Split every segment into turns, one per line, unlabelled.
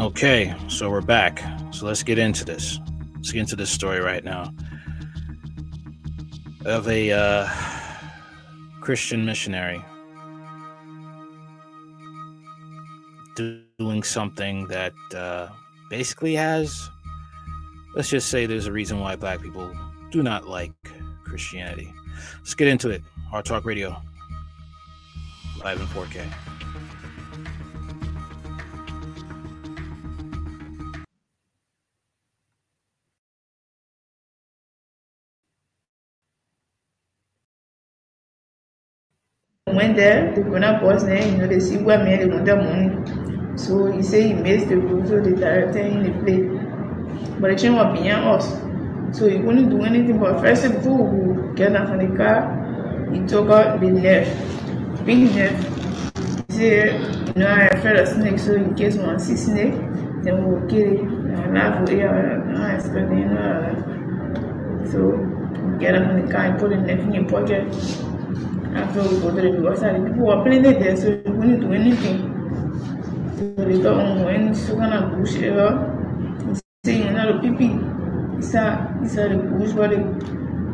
Okay, so we're back. So let's get into this. Let's get into this story right now of a uh, Christian missionary doing something that uh, basically has, let's just say, there's a reason why Black people do not like Christianity. Let's get into it. Hard Talk Radio, live in 4K.
There, the Gona boss there, you know, they see what made they want the money. So he said he missed the rule, so they directed him to play. But the chain was behind us. So he couldn't do anything but first before we get out from the car, he took out the left. Big left. He said, you know, I fed a snake, so in case one see snake, then we'll kill it. And I laugh with it, I expect you know. So get out from the car and put the knife in your pocket. After we go to the because the people were plenty there, so we couldn't do anything. So they thought, oh, when kind of bush here, saying, you the people, it's a, it's a the bush, but the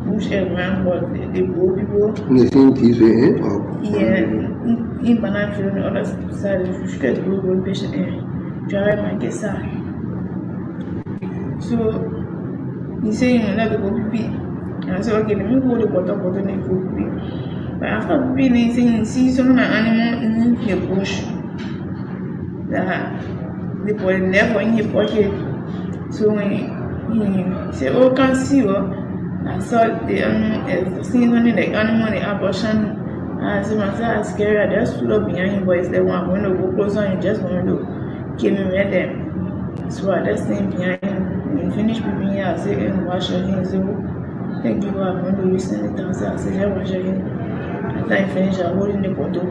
bush around, but the, the poor people,
They seem this way, eh? Or,
yeah, in, in banana field on the other side, the bush get go go patient there, drive my side. So he said, you know, let the poor people. And I said, okay, let me go to the water, water, and go people. But after being saying, see some animal in the bush that they put there in your pocket. So when he said, Oh, can see what I saw the animal, seeing something like animal, the abortion. I said, myself, I'm scary. I just stood up behind him, but it's the one going to go closer and just going to kill me right them. So I just stayed behind him. When he finished peeping here, I said, and wash your hands. Thank you, I'm going to listen to the I said, yeah, wash your hands. After I finish, I hold in the bottle.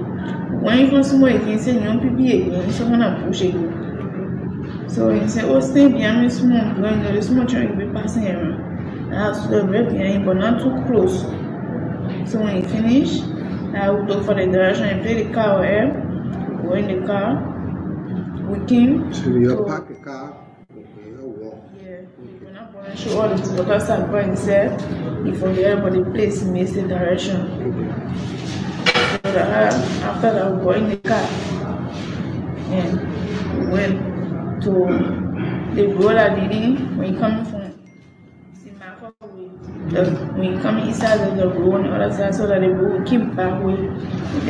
When you come somewhere, you can say, young people again, someone will push you. So he said, oh, stay behind me small, going to the small train will be passing around. I have to right behind him, but not too close. So when he finish, I will look for the direction and play the car where go in the car with him.
so you
So-
park the car, okay, you walk.
Yeah, we're not going to show all the water start by himself. If for everybody place miss the direction. After that we go in the car and we went to the road that leading when you coming from Simako. The, when you come inside of the road the other side so that the road will keep back way.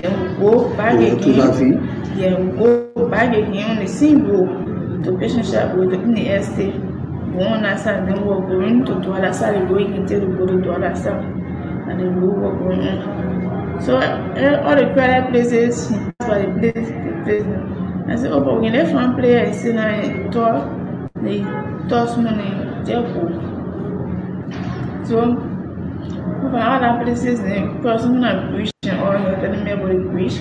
Then we go back
Yeah, to that
again. Yeah, we go back again on the same road to patient shop with in the estate. Go on that side, then we're going to the other side, the road you can tell the go to the other side. And the road we're going on. So uh, all the prayer places, why the place, place. I said, oh, but we left one player, I said, I talk, they toss money, cool. So, for other places, the person not preaching or you're telling me about the preach.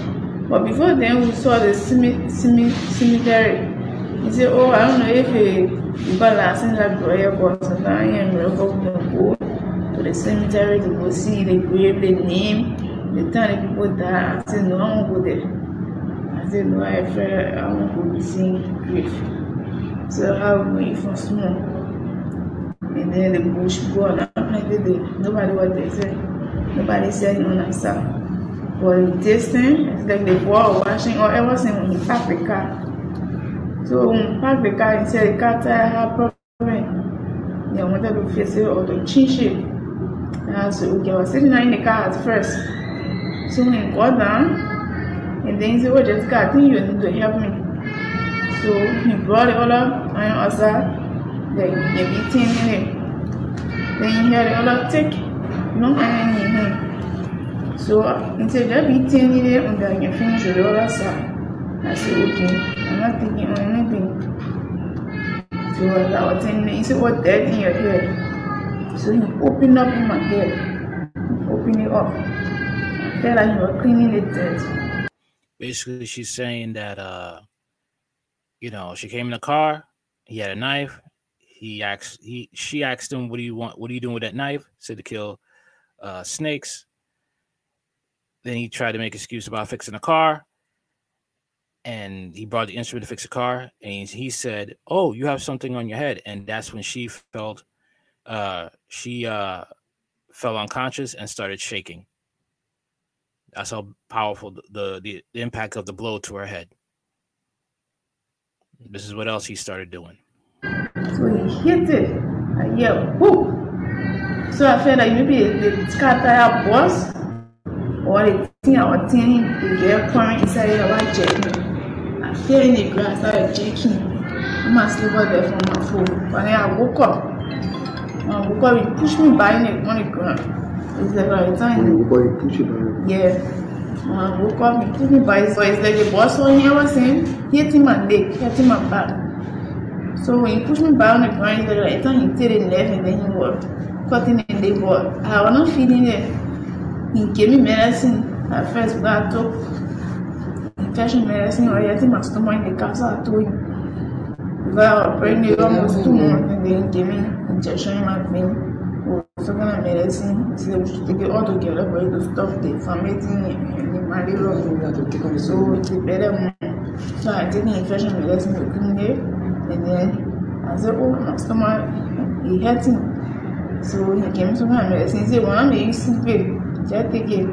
But before then, we saw the ceme- ceme- cemetery. He said, Oh, I don't know if last in that prayer, but sometimes I am real go to the cemetery to go see the grave, the name, the time people die. I said, No, I won't go there. I said, No, I fear I won't go be seeing grave. So, how we went from small. And then the bush go on plenty there. Nobody was there. Said, nobody said no answer. But this thing, it's like the boy washing or ever since when he parked the car. So when he parked the car, said the car tire had problem. They wanted to fix it or to change it. And I said, okay, I was sitting in the car at first. So when he got down, and then he said, oh, Jessica, I think you need to help me. So he brought the other iron outside. Then you be tin in it. Then he you hear the other tick. No iron in him. So instead of be tin in it, and then you finish with the other side. I said, okay, I'm not thinking of anything. So I was telling he said, what dead in your head? So he opened up in my head. Open it up. Like he was cleaning it.
Basically, she's saying that uh, you know, she came in the car. He had a knife. He asked he she asked him, "What do you want? What are you doing with that knife?" Said to kill uh, snakes. Then he tried to make excuse about fixing the car. and he brought the instrument to fix the car and he said oh you have something on your head and that's when she felt uh she uh fell unconscious and started shaking that's how powerful the, the the impact of the blow to her head this is what else he started doing
so he hit it I hear whoop so I felt like maybe the car tire burst or the thing I was thinking the girl pouring inside it was jerking fell in the grass, I started shaking. I must sleep out there from my phone. When I woke up, when I woke up, he pushed me by on the ground. It's like I time.
When you woke up, he pushed you by
Yeah. I woke up, he pushed me by his It's like the boss on here was saying, hitting my leg, hitting my back. So when he pushed me by on the ground, it's like I thought he did it left and then he was cutting the leg, but I was not feeling it. He gave me medicine at first, but I took infection medicine or getting my stomach in the capsule I told you. Because I was pregnant almost two months and they gave me injection in my vein. Of medicine, we should take all together for it to stop the inflammation and the malaria. So it's a better one. So I take the infection medicine to clean it and then I said, oh, my stomach, it hurting. So he gave me some kind of medicine. He said, well, I'm going to sleep it. I take it.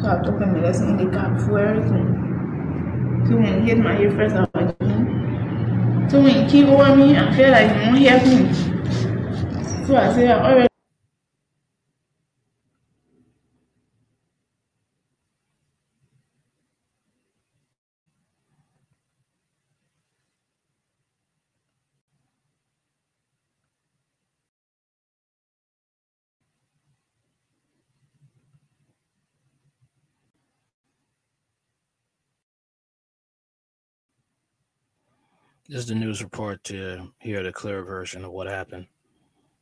So I took the medicine in the car before everything. So when he hit my ear first, I was like, hmm. So when he keep over me, I feel like he won't help me. So I said, I already.
This is the news report to hear the clear version of what happened.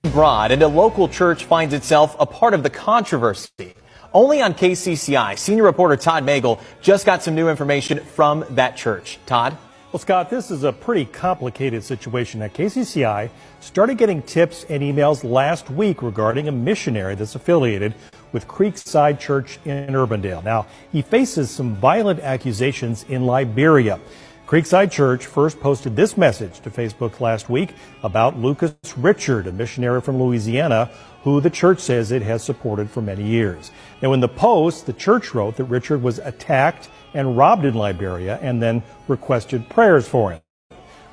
Broad and a local church finds itself a part of the controversy. Only on KCCI, senior reporter Todd Magel just got some new information from that church. Todd?
Well, Scott, this is a pretty complicated situation. At KCCI started getting tips and emails last week regarding a missionary that's affiliated with Creekside Church in Urbandale. Now, he faces some violent accusations in Liberia. Creekside Church first posted this message to Facebook last week about Lucas Richard, a missionary from Louisiana, who the church says it has supported for many years. Now, in the post, the church wrote that Richard was attacked and robbed in Liberia and then requested prayers for him.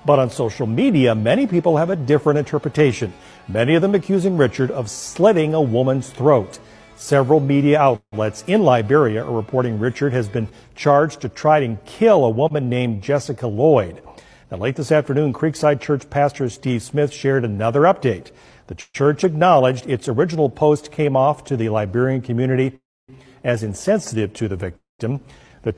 But on social media, many people have a different interpretation, many of them accusing Richard of slitting a woman's throat. Several media outlets in Liberia are reporting Richard has been charged to try and kill a woman named Jessica Lloyd. Now, late this afternoon, Creekside Church pastor Steve Smith shared another update. The church acknowledged its original post came off to the Liberian community as insensitive to the victim. The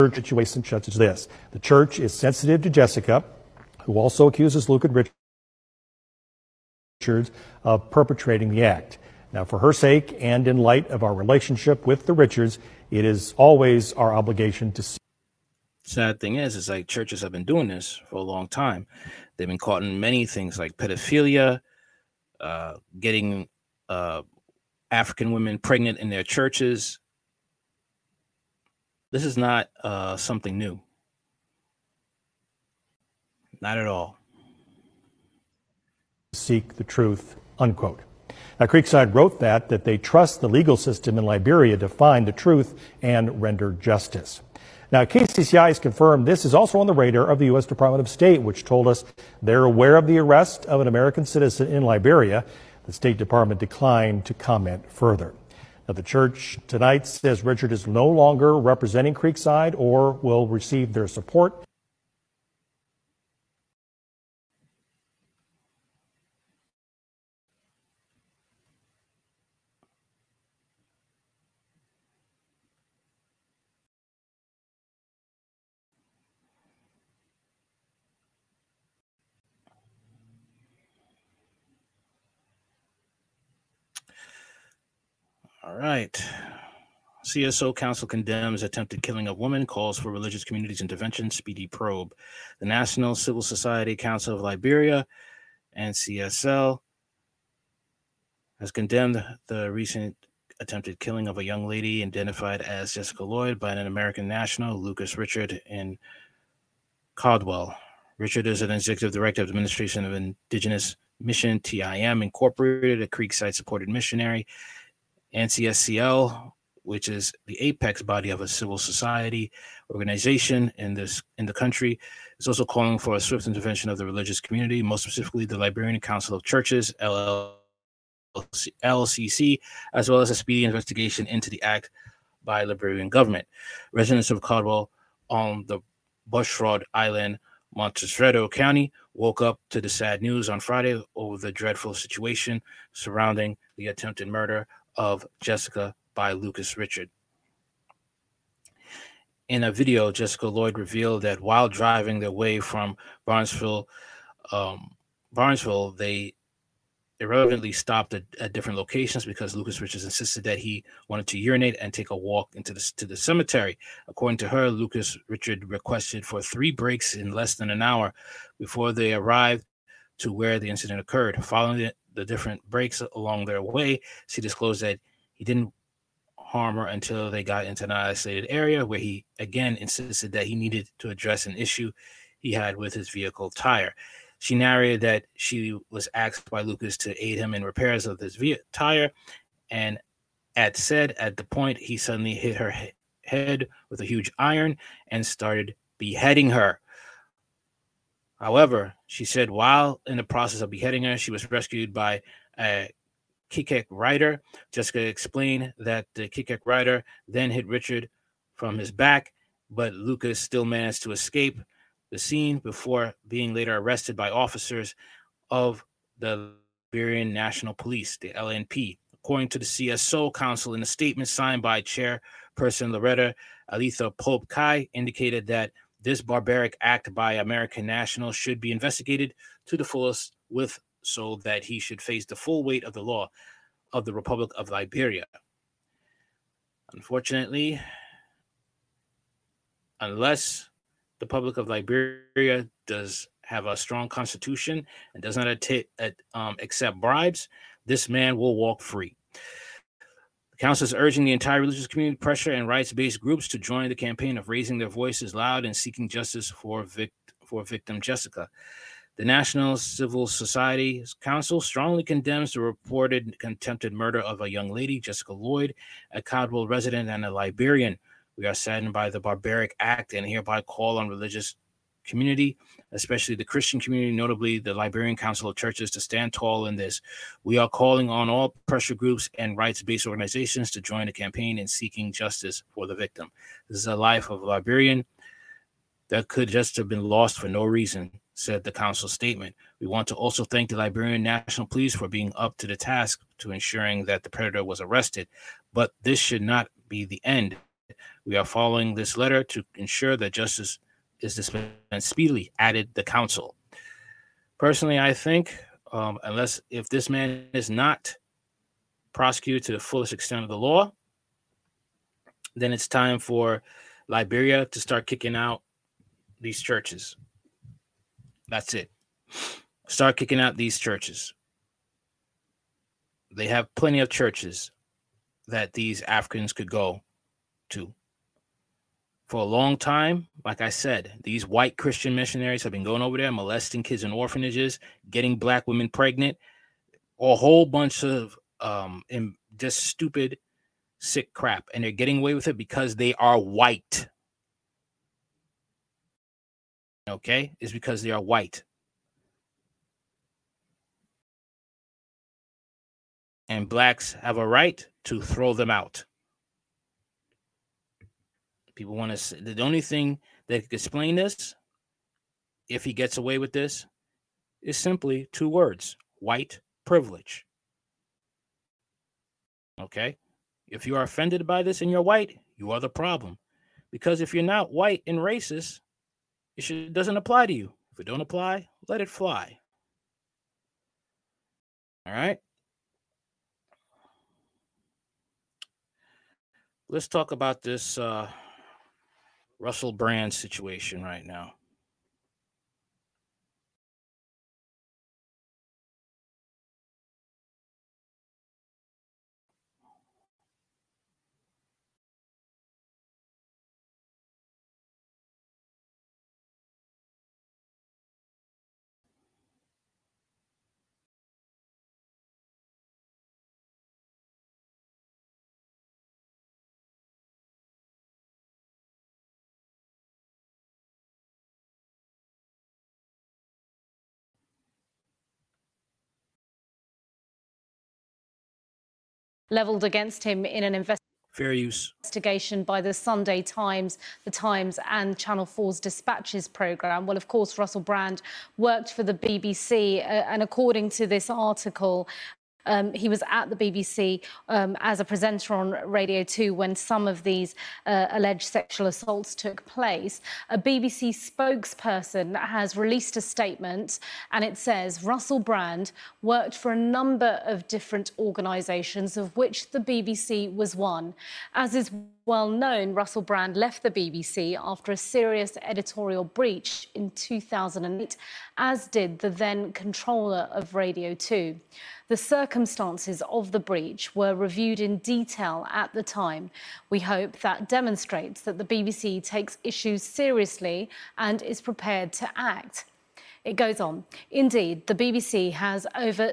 church situation such as this. The church is sensitive to Jessica, who also accuses Luke and Richard of perpetrating the act. Now, for her sake and in light of our relationship with the Richards, it is always our obligation to see.
Sad thing is, is like churches have been doing this for a long time. They've been caught in many things like pedophilia, uh, getting uh, African women pregnant in their churches. This is not uh, something new. Not at all
seek the truth, unquote. Now, Creekside wrote that, that they trust the legal system in Liberia to find the truth and render justice. Now, KCCI has confirmed this is also on the radar of the U.S. Department of State, which told us they're aware of the arrest of an American citizen in Liberia. The State Department declined to comment further. Now, the church tonight says Richard is no longer representing Creekside or will receive their support
All right. CSO Council condemns attempted killing of woman, calls for religious communities intervention, speedy probe. The National Civil Society Council of Liberia and CSL has condemned the recent attempted killing of a young lady identified as Jessica Lloyd by an American national, Lucas Richard, in Caldwell. Richard is an executive director of the Administration of Indigenous Mission, TIM Incorporated, a Creekside supported missionary. NCSCL, which is the apex body of a civil society organization in this in the country, is also calling for a swift intervention of the religious community, most specifically the Liberian Council of Churches, LCC, as well as a speedy investigation into the act by Liberian government. Residents of Caldwell on the Bushrod Island, Montserrado County, woke up to the sad news on Friday over the dreadful situation surrounding the attempted murder of Jessica by Lucas Richard. In a video, Jessica Lloyd revealed that while driving their way from Barnesville, um, Barnesville, they irrelevantly stopped at, at, different locations because Lucas Richards insisted that he wanted to urinate and take a walk into the, to the cemetery. According to her, Lucas Richard requested for three breaks in less than an hour before they arrived to where the incident occurred. Following the, the different breaks along their way, she disclosed that he didn't harm her until they got into an isolated area where he again insisted that he needed to address an issue he had with his vehicle tire. She narrated that she was asked by Lucas to aid him in repairs of his vehicle tire, and at said at the point he suddenly hit her he- head with a huge iron and started beheading her. However, she said while in the process of beheading her, she was rescued by a Kikek rider. Jessica explained that the Kikek rider then hit Richard from his back, but Lucas still managed to escape the scene before being later arrested by officers of the Liberian National Police, the LNP. According to the CSO Council, in a statement signed by Chairperson Loretta Alethea Pope Kai, indicated that this barbaric act by American nationals should be investigated to the fullest with so that he should face the full weight of the law of the Republic of Liberia. Unfortunately, unless the Republic of Liberia does have a strong constitution and does not um, accept bribes, this man will walk free. Council is urging the entire religious community, pressure, and rights-based groups to join the campaign of raising their voices loud and seeking justice for, for victim Jessica. The National Civil Society Council strongly condemns the reported attempted murder of a young lady, Jessica Lloyd, a Caldwell resident and a Liberian. We are saddened by the barbaric act and hereby call on religious community, especially the Christian community, notably the Liberian Council of Churches, to stand tall in this. We are calling on all pressure groups and rights based organizations to join the campaign in seeking justice for the victim. This is a life of a Liberian that could just have been lost for no reason said the council statement. We want to also thank the Liberian National Police for being up to the task to ensuring that the predator was arrested. But this should not be the end. We are following this letter to ensure that justice is dispensed speedily, added the council. Personally, I think, um, unless if this man is not prosecuted to the fullest extent of the law, then it's time for Liberia to start kicking out these churches. That's it. Start kicking out these churches. They have plenty of churches that these Africans could go to. For a long time, like I said, these white Christian missionaries have been going over there, molesting kids in orphanages, getting black women pregnant, a whole bunch of um, just stupid, sick crap. And they're getting away with it because they are white okay, It's because they are white. And blacks have a right to throw them out. People want to the only thing that could explain this, if he gets away with this, is simply two words white privilege. Okay? If you are offended by this and you're white, you are the problem. Because if you're not white and racist, it should, doesn't apply to you. If it don't apply, let it fly. All right. Let's talk about this uh, Russell Brand situation right now.
Levelled against him in an investigation.
Fair use.
Investigation by the Sunday Times, the Times, and Channel 4's Dispatches programme. Well, of course, Russell Brand worked for the BBC, uh, and according to this article, um, he was at the BBC um, as a presenter on Radio 2 when some of these uh, alleged sexual assaults took place. A BBC spokesperson has released a statement and it says Russell Brand worked for a number of different organisations, of which the BBC was one. As is well known, Russell Brand left the BBC after a serious editorial breach in 2008, as did the then controller of Radio 2. The circumstances of the breach were reviewed in detail at the time. We hope that demonstrates that the BBC takes issues seriously and is prepared to act. It goes on. Indeed, the BBC has over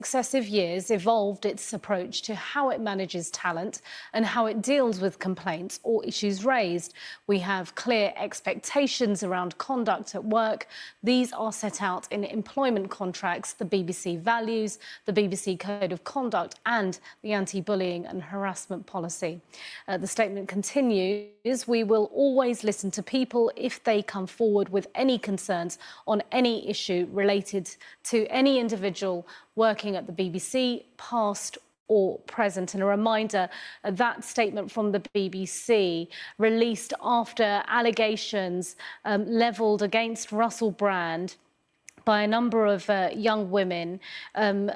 successive years evolved its approach to how it manages talent and how it deals with complaints or issues raised. We have clear expectations around conduct at work. These are set out in employment contracts, the BBC values, the BBC Code of Conduct, and the anti bullying and harassment policy. Uh, the statement continues We will always listen to people if they come forward with any concerns on any issue related to any individual working at the BBC, past or present. And a reminder that statement from the BBC, released after allegations um, levelled against Russell Brand by a number of uh, young women. Um,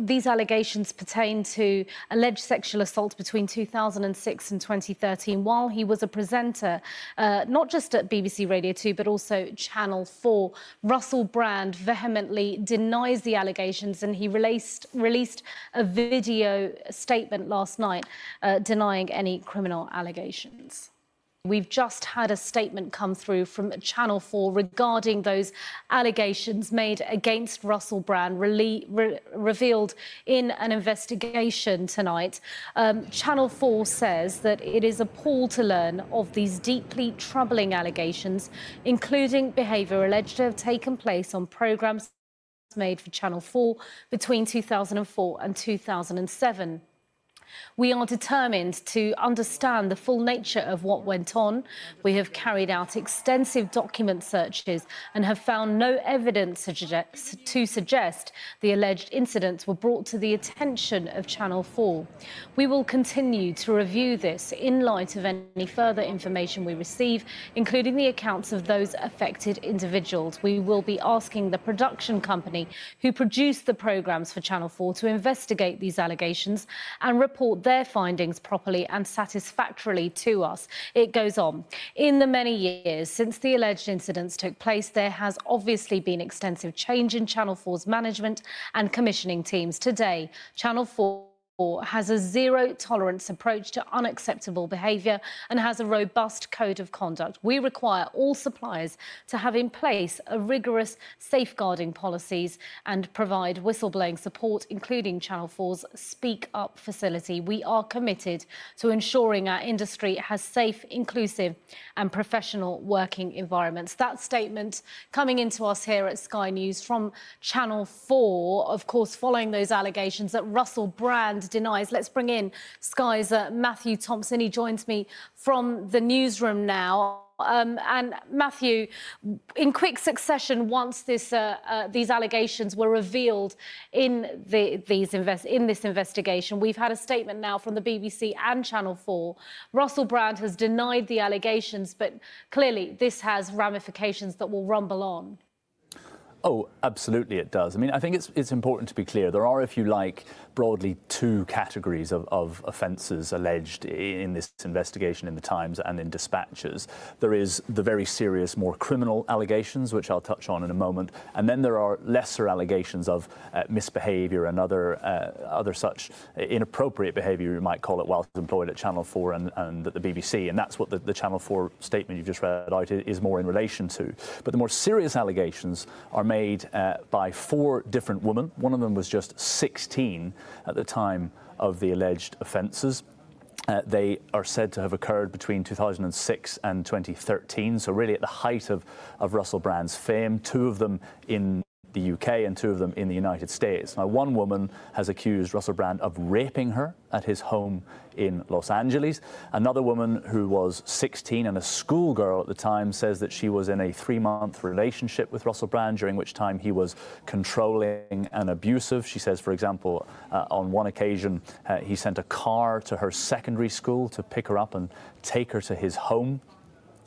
these allegations pertain to alleged sexual assault between 2006 and 2013 while he was a presenter, uh, not just at BBC Radio 2, but also Channel 4. Russell Brand vehemently denies the allegations and he released, released a video statement last night uh, denying any criminal allegations. We've just had a statement come through from Channel 4 regarding those allegations made against Russell Brand, re- re- revealed in an investigation tonight. Um, Channel 4 says that it is appalled to learn of these deeply troubling allegations, including behaviour alleged to have taken place on programmes made for Channel 4 between 2004 and 2007. We are determined to understand the full nature of what went on. We have carried out extensive document searches and have found no evidence to suggest the alleged incidents were brought to the attention of Channel 4. We will continue to review this in light of any further information we receive, including the accounts of those affected individuals. We will be asking the production company who produced the programmes for Channel 4 to investigate these allegations and report report their findings properly and satisfactorily to us. It goes on. In the many years since the alleged incidents took place, there has obviously been extensive change in Channel 4's management and commissioning teams. Today, Channel 4 has a zero tolerance approach to unacceptable behaviour and has a robust code of conduct. We require all suppliers to have in place a rigorous safeguarding policies and provide whistleblowing support, including Channel 4's Speak Up facility. We are committed to ensuring our industry has safe, inclusive, and professional working environments. That statement coming into us here at Sky News from Channel 4, of course, following those allegations that Russell Brand denies. Let's bring in Sky's uh, Matthew Thompson. He joins me from the newsroom now. Um, and Matthew, in quick succession, once this, uh, uh, these allegations were revealed in, the, these in this investigation, we've had a statement now from the BBC and Channel 4. Russell Brand has denied the allegations, but clearly this has ramifications that will rumble on.
Oh, absolutely, it does. I mean, I think it's it's important to be clear. There are, if you like, broadly two categories of, of offences alleged in this investigation in the Times and in dispatches. There is the very serious, more criminal allegations, which I'll touch on in a moment, and then there are lesser allegations of uh, misbehaviour and other uh, other such inappropriate behaviour, you might call it, whilst employed at Channel 4 and, and at the BBC. And that's what the, the Channel 4 statement you've just read out is more in relation to. But the more serious allegations are made uh, by four different women. One of them was just 16 at the time of the alleged offences. Uh, they are said to have occurred between 2006 and 2013, so really at the height of, of Russell Brand's fame. Two of them in the UK and two of them in the United States. Now, one woman has accused Russell Brand of raping her at his home in Los Angeles. Another woman who was 16 and a schoolgirl at the time says that she was in a three month relationship with Russell Brand, during which time he was controlling and abusive. She says, for example, uh, on one occasion, uh, he sent a car to her secondary school to pick her up and take her to his home.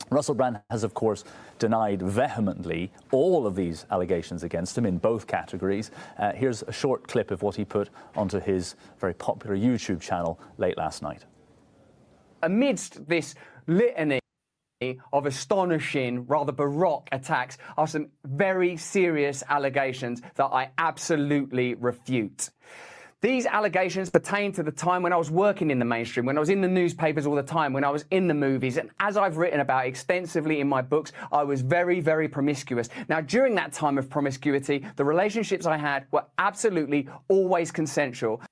Russell Brand has, of course, denied vehemently all of these allegations against him in both categories. Uh, here's a short clip of what he put onto his very popular YouTube channel late last night.
Amidst this litany of astonishing, rather baroque attacks are some very serious allegations that I absolutely refute. These allegations pertain to the time when I was working in the mainstream, when I was in the newspapers all the time, when I was in the movies. And as I've written about extensively in my books, I was very, very promiscuous. Now, during that time of promiscuity, the relationships I had were absolutely always consensual.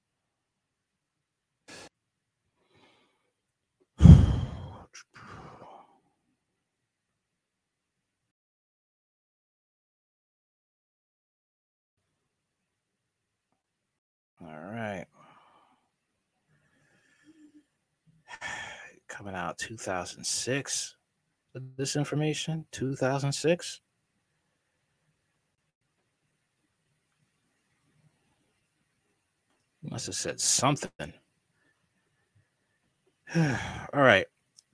Right. Coming out 2006. This information, 2006. Must have said something. All right.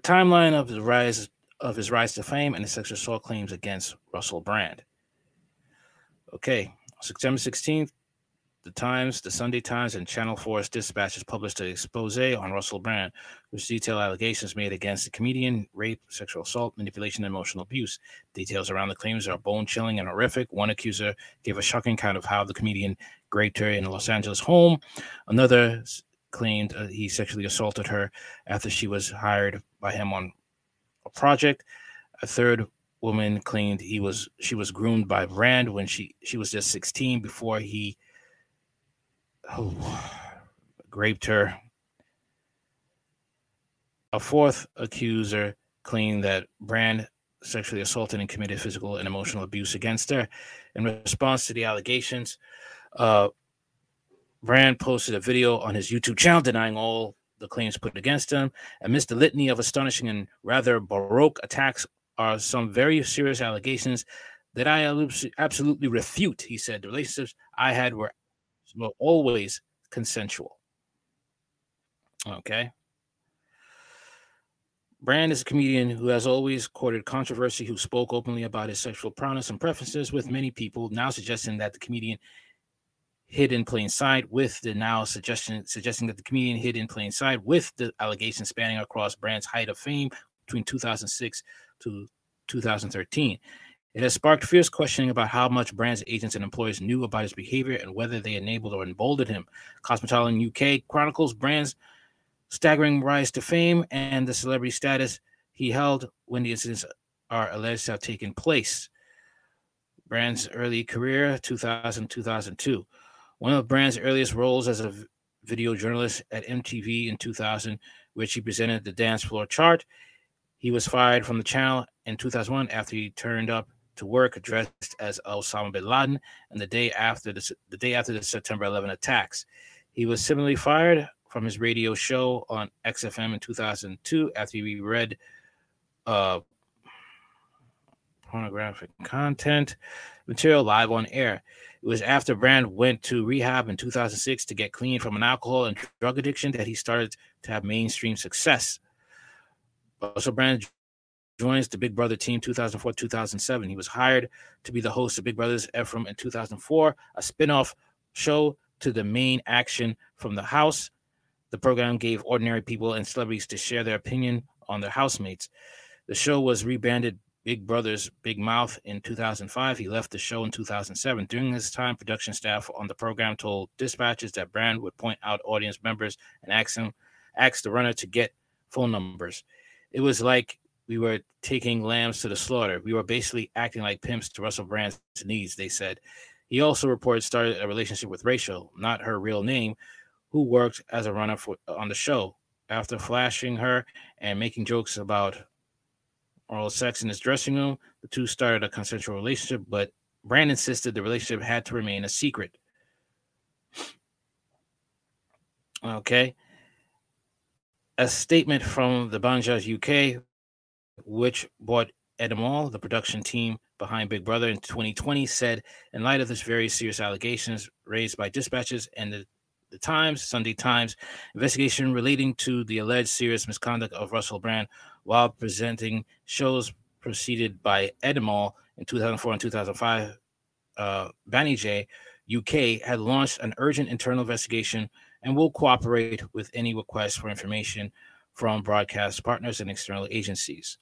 Timeline of the rise of his rise to fame and the sexual assault claims against Russell Brand. Okay. September 16th, the Times, the Sunday Times, and Channel 4's Dispatches published an expose on Russell Brand, which detailed allegations made against the comedian, rape, sexual assault, manipulation, and emotional abuse. Details around the claims are bone chilling and horrific. One accuser gave a shocking account of how the comedian raped her in a Los Angeles home. Another claimed uh, he sexually assaulted her after she was hired by him on a project. A third woman claimed he was she was groomed by Brand when she she was just 16 before he oh, her. A fourth accuser claimed that Brand sexually assaulted and committed physical and emotional abuse against her. In response to the allegations, uh, Brand posted a video on his YouTube channel denying all the claims put against him. Amidst the litany of astonishing and rather baroque attacks are some very serious allegations that I absolutely refute. He said the relationships I had were were always consensual. Okay. Brand is a comedian who has always courted controversy, who spoke openly about his sexual prowess and preferences with many people, now suggesting that the comedian hid in plain sight with the now suggestion suggesting that the comedian hid in plain sight with the allegations spanning across Brand's height of fame between 2006 to 2013. It has sparked fierce questioning about how much Brand's agents and employees knew about his behavior and whether they enabled or emboldened him. Cosmopolitan UK chronicles Brand's staggering rise to fame and the celebrity status he held when the incidents are alleged to have taken place. Brand's early career, 2000 2002. One of Brand's earliest roles as a video journalist at MTV in 2000, which he presented the dance floor chart. He was fired from the channel in 2001 after he turned up to work dressed as Osama bin Laden, and the day after the, the day after the September 11 attacks, he was similarly fired from his radio show on XFM in 2002 after he read uh, pornographic content material live on air. It was after Brand went to rehab in 2006 to get clean from an alcohol and drug addiction that he started to have mainstream success. Also, Brand joins the Big Brother team 2004 2007. He was hired to be the host of Big Brother's eFourum in 2004, a spin off show to the main action from the house. The program gave ordinary people and celebrities to share their opinion on their housemates. The show was rebranded Big Brother's Big Mouth in 2005. He left the show in 2007. During his time, production staff on the program told dispatches that Brand would point out audience members and ask him, ask the runner to get phone numbers. It was like we were taking lambs to the slaughter. We were basically acting like pimps to Russell Brand's needs, they said. He also reported started a relationship with Rachel, not her real name, who worked as a runner for, on the show. After flashing her and making jokes about oral sex in his dressing room, the two started a consensual relationship, but Brand insisted the relationship had to remain a secret. Okay. A statement from the Banijay UK, which bought Endemol, the production team behind Big Brother in 2020, said, in light of this very serious allegations raised by dispatches and the, the Times, Sunday Times, investigation relating to the alleged serious misconduct of Russell Brand while presenting shows preceded by Endemol in 2004 and 2005, uh, Banijay UK had launched an urgent internal investigation and will cooperate with any requests for information from broadcast partners and external agencies.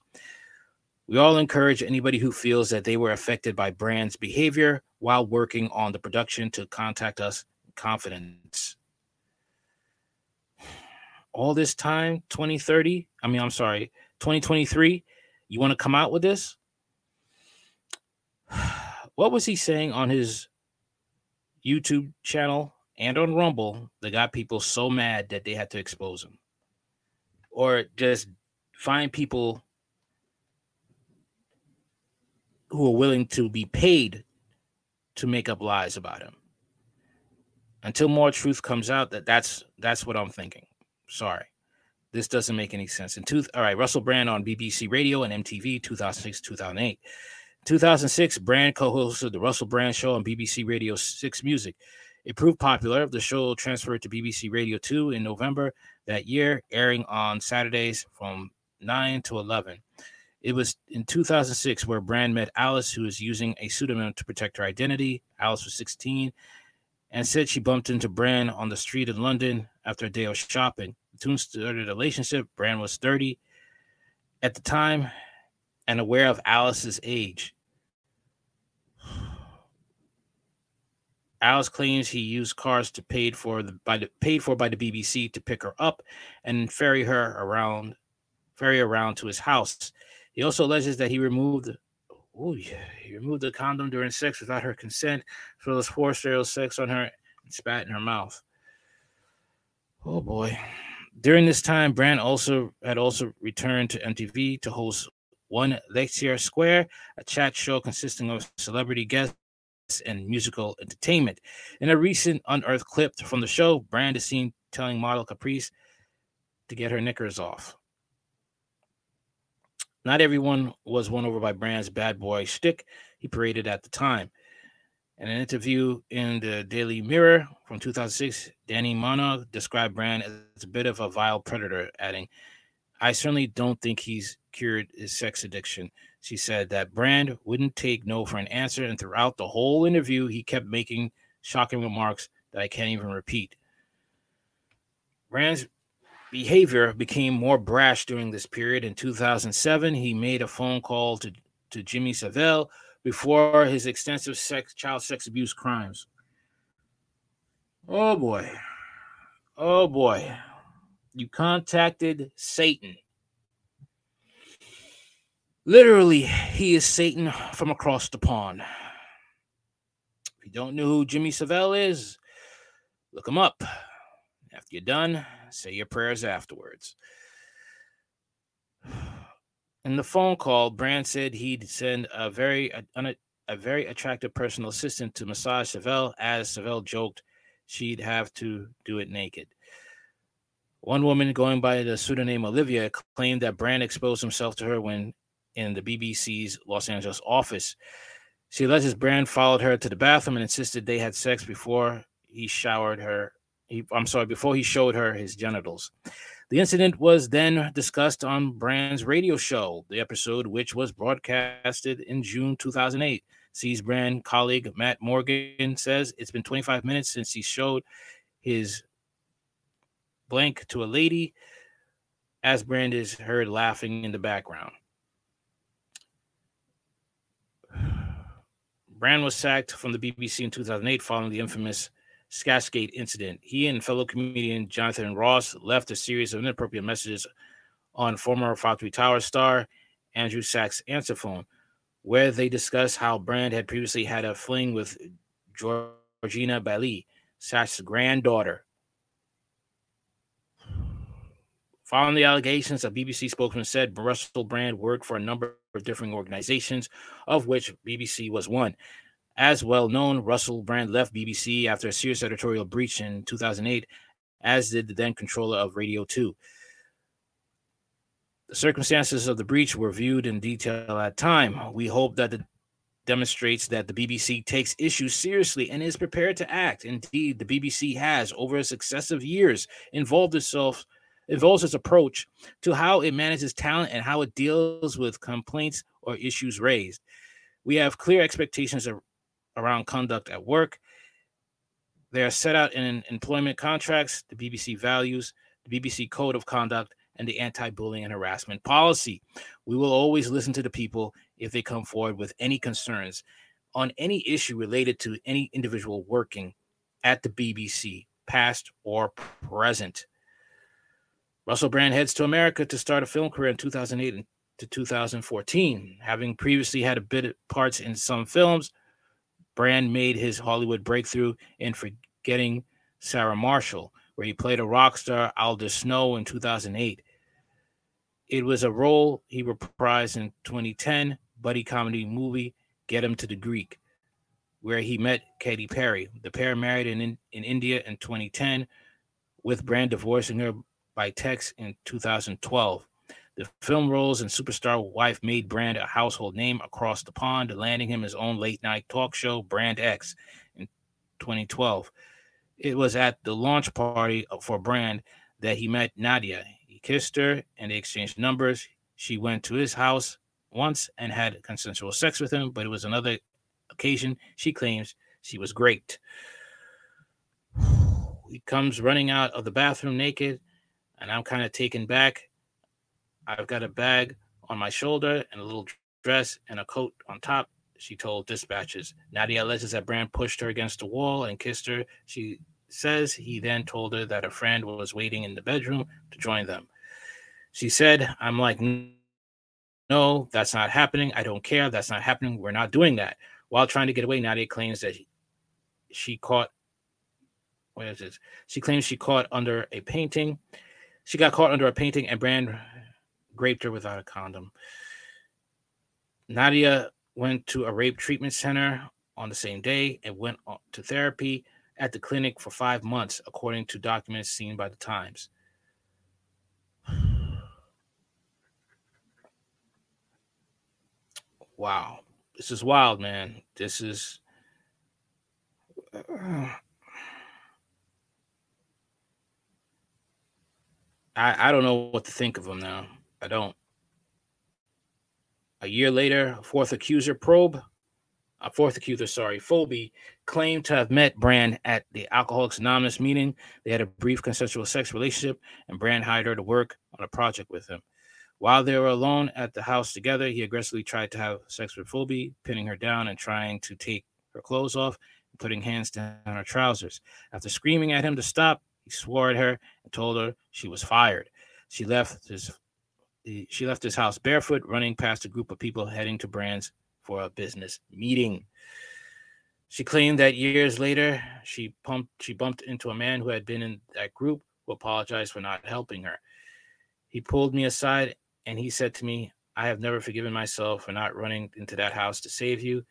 We all encourage anybody who feels that they were affected by Brand's behavior while working on the production to contact us in confidence. All this time, 2030, I mean, I'm sorry, 2023, you want to come out with this? What was he saying on his YouTube channel and on Rumble that got people so mad that they had to expose him? Or just find people who are willing to be paid to make up lies about him. Until more truth comes out, that that's that's what I'm thinking. Sorry, this doesn't make any sense. In two, all right, Russell Brand on BBC Radio and MTV, 2006 2008. 2006, Brand co-hosted the Russell Brand Show on BBC Radio 6 Music. It proved popular. The show transferred to BBC Radio 2 in November that year, airing on Saturdays from 9 to 11. It was in 2006 where Brand met Alice, who was using a pseudonym to protect her identity. Alice was 16 and said she bumped into Brand on the street in London after a day of shopping. The two started a relationship. Brand was 30 at the time and aware of Alice's age. Alice claims he used cars to paid for the by the paid for by the BBC to pick her up and ferry her around ferry around to his house. He also alleges that he removed oh yeah, he removed the condom during sex without her consent, as well as forced oral sex on her and spat in her mouth. Oh boy. During this time, Brand also had also returned to MTV to host One Leicester Square, a chat show consisting of celebrity guests and musical entertainment. In a recent unearthed clip from the show, Brand is seen telling model Caprice to get her knickers off. Not everyone was won over by Brand's bad boy shtick he paraded at the time. In an interview in the Daily Mirror from 2006, Dannii Minogue described Brand as a bit of a vile predator, adding, I certainly don't think he's cured his sex addiction. She said that Brand wouldn't take no for an answer, and throughout the whole interview, he kept making shocking remarks that I can't even repeat. Brand's behavior became more brash during this period. In 2007, he made a phone call to, to Jimmy Savile before his extensive sex, child sex abuse crimes. Oh boy. Oh boy. You contacted Satan. Literally, he is Satan from across the pond. If you don't know who Jimmy Savile is, look him up. After you're done, say your prayers afterwards. In the phone call, Brand said he'd send a very a, a very attractive personal assistant to massage Savile, as Savile joked she'd have to do it naked. One woman going by the pseudonym Olivia claimed that Brand exposed himself to her when in the BBC's Los Angeles office. She alleges Brand followed her to the bathroom and insisted they had sex before he showered her he, I'm sorry, before he showed her his genitals. The incident was then discussed on Brand's radio show, the episode which was broadcasted in June 2008. Sees Brand colleague Matt Morgan says it's been 25 minutes since he showed his blank to a lady, as Brand is heard laughing in the background. Brand was sacked from the BBC in 2008 following the infamous Sachsgate incident. He and fellow comedian Jonathan Ross left a series of inappropriate messages on former Fawlty Tower star Andrew Sachs' answer phone, where they discussed how Brand had previously had a fling with Georgina Baillie, Sachs' granddaughter. Following the allegations, a BBC spokesman said Russell Brand worked for a number of different organizations, of which BBC was one. As well known, Russell Brand left BBC after a serious editorial breach in 2008, as did the then controller of Radio 2. The circumstances of the breach were viewed in detail at time. We hope that it demonstrates that the BBC takes issues seriously and is prepared to act. Indeed, the BBC has, over successive years, involved itself involves its approach to how it manages talent and how it deals with complaints or issues raised. We have clear expectations of, around conduct at work. They are set out in employment contracts, the BBC values, the BBC code of conduct, and the anti bullying and harassment policy. We will always listen to the people if they come forward with any concerns on any issue related to any individual working at the BBC, past or present. Russell Brand heads to America to start a film career in 2008 to 2014. Having previously had a bit of parts in some films, Brand made his Hollywood breakthrough in Forgetting Sarah Marshall, where he played a rock star, Aldous Snow, in 2008. It was a role he reprised in 2010 buddy comedy movie Get Him to the Greek, where he met Katy Perry. The pair married in, in India in 2010, with Brand divorcing her by text in 2012. The film roles and superstar wife made Brand a household name across the pond, landing him his own late night talk show, Brand X, in 2012. It was at the launch party for Brand that he met Nadia. He kissed her and they exchanged numbers. She went to his house once and had consensual sex with him, but it was another occasion. She claims she was great. He comes running out of the bathroom naked, and I'm kind of taken back. I've got a bag on my shoulder and a little dress and a coat on top. She told dispatches. Nadia alleges that Brand pushed her against the wall and kissed her. She says he then told her that a friend was waiting in the bedroom to join them. She said, I'm like, no, that's not happening. I don't care. That's not happening. We're not doing that. While trying to get away, Nadia claims that she caught, what is this? She claims she caught under a painting. She got caught under a painting and Brand raped her without a condom. Nadia went to a rape treatment center on the same day and went to therapy at the clinic for five months, according to documents seen by the Times. Wow, this is wild, man. This is. Uh, I, I don't know what to think of him now. I don't. A year later, fourth accuser probe, a fourth accuser, sorry, Phoebe, claimed to have met Brand at the Alcoholics Anonymous meeting. They had a brief consensual sex relationship, and Brand hired her to work on a project with him. While they were alone at the house together, he aggressively tried to have sex with Phoebe, pinning her down and trying to take her clothes off and putting hands down her trousers. After screaming at him to stop, he swore at her and told her she was fired. She left his she left his house barefoot, running past a group of people heading to Brands for a business meeting. She claimed that years later she pumped she bumped into a man who had been in that group who apologized for not helping her. He pulled me aside and he said to me, I have never forgiven myself for not running into that house to save you.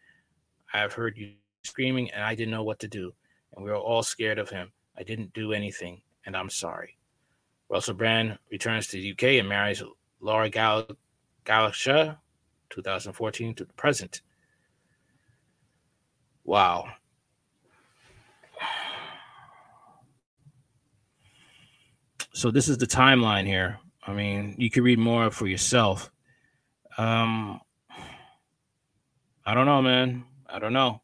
I have heard you screaming and I didn't know what to do. And we were all scared of him. I didn't do anything and I'm sorry. Russell Brand returns to the UK and marries Laura Gal- 2014 to the present. Wow. So this is the timeline here. I mean, you can read more for yourself. Um, I don't know, man. I don't know.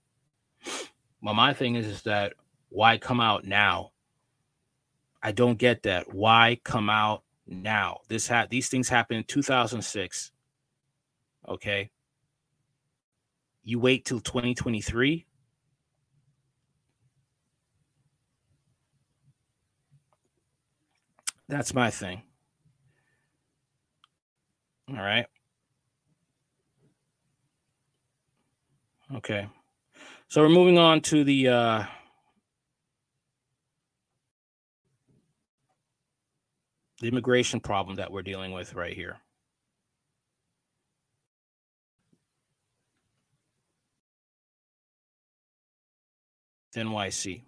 Well, my thing is, is that why come out now? I don't get that. Why come out now? This had these things happened in 2006. Okay. You wait till 2023. That's my thing. All right. Okay. So we're moving on to the uh the immigration problem that we're dealing with right here. NYC.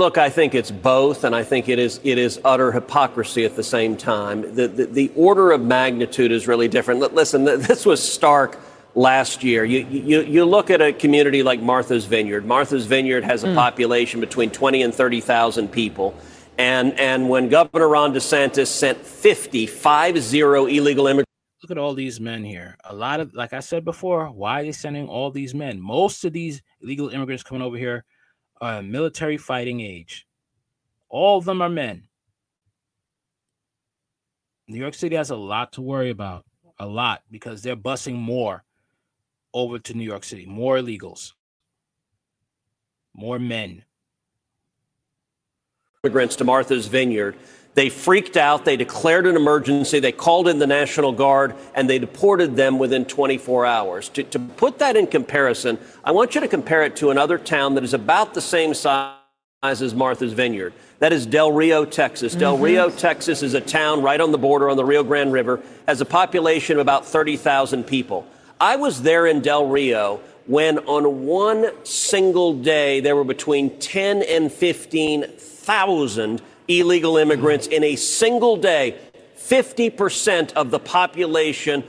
Look, I think it's both, and I think it is it is utter hypocrisy at the same time. The the, the order of magnitude is really different. Listen, th- this was stark last year. You, you you look at a community like Martha's Vineyard. Martha's Vineyard has a hmm. population between twenty and thirty thousand people. And, and when Governor Ron DeSantis sent 50, five zero illegal immigrants
Look at all these men here. A lot of, like I said before, why are they sending all these men? Most of these illegal immigrants coming over here are military fighting age. All of them are men. New York City has a lot to worry about, a lot, because they're busing more over to New York City, more illegals, more men.
immigrants to Martha's Vineyard. They freaked out. They declared an emergency. They called in the National Guard and they deported them within 24 hours. To, to put that in comparison, I want you to compare it to another town that is about the same size as Martha's Vineyard. That is Del Rio, Texas. Del mm-hmm. Rio, Texas is a town right on the border on the Rio Grande River, has a population of about 30,000 people. I was there in Del Rio when on one single day there were between 10 and 15,000 illegal immigrants in a single day. 50% of the population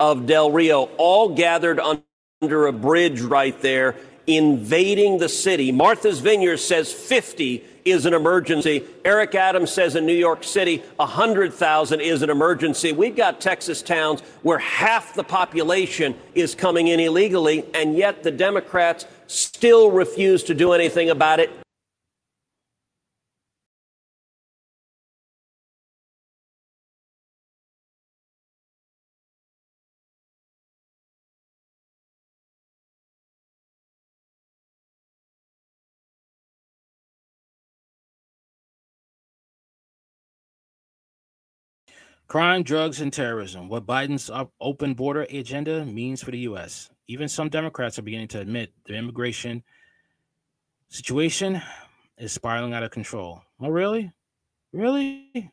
of Del Rio all gathered under a bridge right there, invading the city. Martha's Vineyard says 50 is an emergency. Eric Adams says in New York City, 100,000 is an emergency. We've got Texas towns where half the population is coming in illegally, and yet the Democrats still refuse to do anything about it.
Crime, drugs, and terrorism. What Biden's op- open border agenda means for the U.S. Even some Democrats are beginning to admit the immigration situation is spiraling out of control. Oh, really? Really?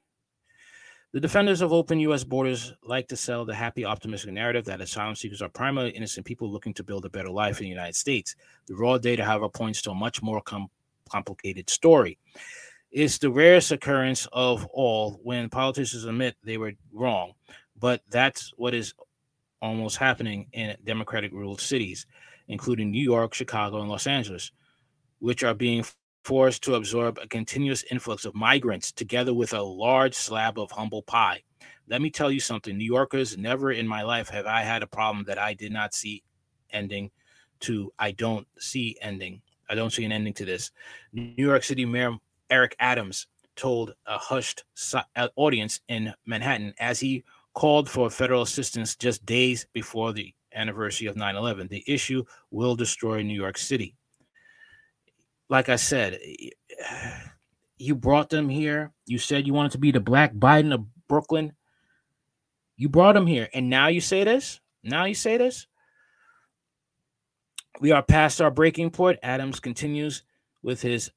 The defenders of open U.S. borders like to sell the happy, optimistic narrative that asylum seekers are primarily innocent people looking to build a better life in the United States. The raw data, however, points to a much more com- complicated story. It's the rarest occurrence of all when politicians admit they were wrong, but that's what is almost happening in Democratic ruled cities, including New York, Chicago, and Los Angeles, which are being forced to absorb a continuous influx of migrants together with a large slab of humble pie. Let me tell you something, New Yorkers, never in my life have I had a problem that I did not see ending to I don't see ending. I don't see an ending to this. New York City Mayor Eric Adams told a hushed uh, audience in Manhattan as he called for federal assistance just days before the anniversary of 9 11. The issue will destroy New York City. Like I said, you brought them here. You said you wanted to be the black Biden of Brooklyn. You brought them here. And now you say this? Now you say this? We are past our breaking point. Adams continues with his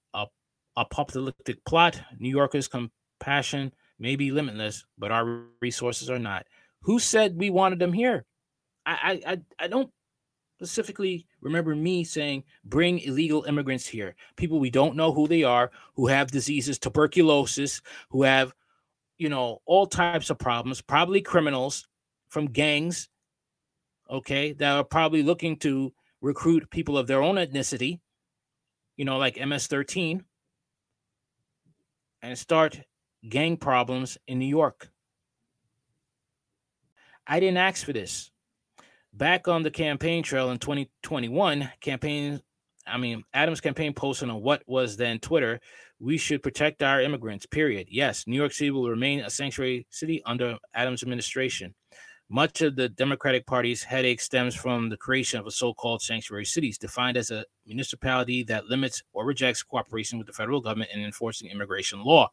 apocalyptic plot. New Yorkers' compassion may be limitless, but our resources are not. Who said we wanted them here? I I I, don't specifically remember me saying bring illegal immigrants here. People we don't know who they are, who have diseases, tuberculosis, who have you know all types of problems, probably criminals from gangs, okay, that are probably looking to recruit people of their own ethnicity, you know, like MS-13 and start gang problems in New York. I didn't ask for this. Back on the campaign trail in 2021, campaign, I mean, Adams' campaign posted on what was then Twitter, we should protect our immigrants, period. Yes, New York City will remain a sanctuary city under Adams' administration. Much of the Democratic Party's headache stems from the creation of a so called sanctuary cities, defined as a municipality that limits or rejects cooperation with the federal government in enforcing immigration law.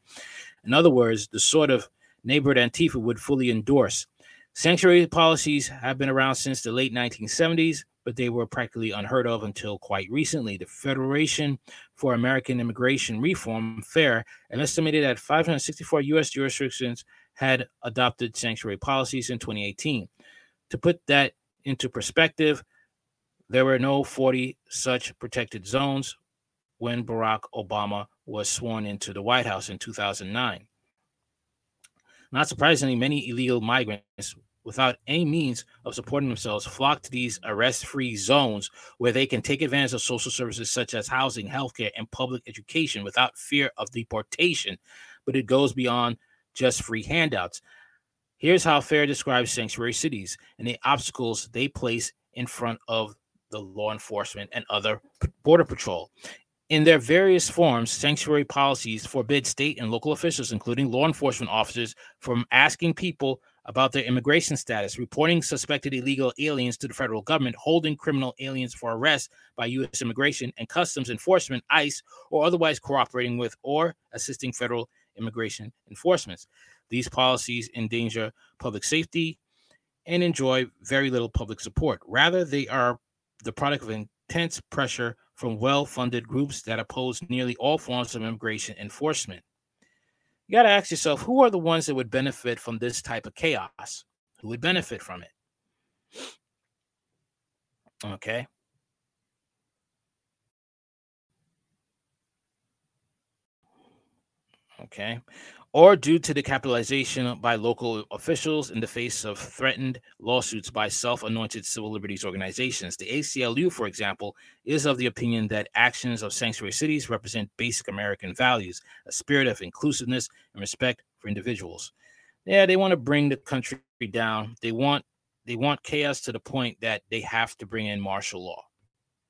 In other words, the sort of neighborhood Antifa would fully endorse. Sanctuary policies have been around since the late 1970s, but they were practically unheard of until quite recently. The Federation for American Immigration Reform, FAIR, estimated that 564 U.S. jurisdictions had adopted sanctuary policies in 2018. To put that into perspective, there were no 40 such protected zones when Barack Obama was sworn into the White House in 2009. Not surprisingly, many illegal migrants without any means of supporting themselves flock to these arrest free zones where they can take advantage of social services such as housing, healthcare, and public education without fear of deportation. But it goes beyond just free handouts. Here's how FAIR describes sanctuary cities and the obstacles they place in front of the law enforcement and other border patrol. In their various forms, sanctuary policies forbid state and local officials, including law enforcement officers, from asking people about their immigration status, reporting suspected illegal aliens to the federal government, holding criminal aliens for arrest by U.S. Immigration and Customs Enforcement, ICE, or otherwise cooperating with or assisting federal immigration enforcement. These policies endanger public safety and enjoy very little public support. Rather, they are the product of intense pressure from well funded groups that oppose nearly all forms of immigration enforcement. You got to ask yourself who are the ones that would benefit from this type of chaos? Who would benefit from it? Okay. Okay. Or due to the capitalization by local officials in the face of threatened lawsuits by self anointed civil liberties organizations. The ACLU, for example, is of the opinion that actions of sanctuary cities represent basic American values, a spirit of inclusiveness and respect for individuals. Yeah, they want to bring the country down. They want they want chaos to the point that they have to bring in martial law.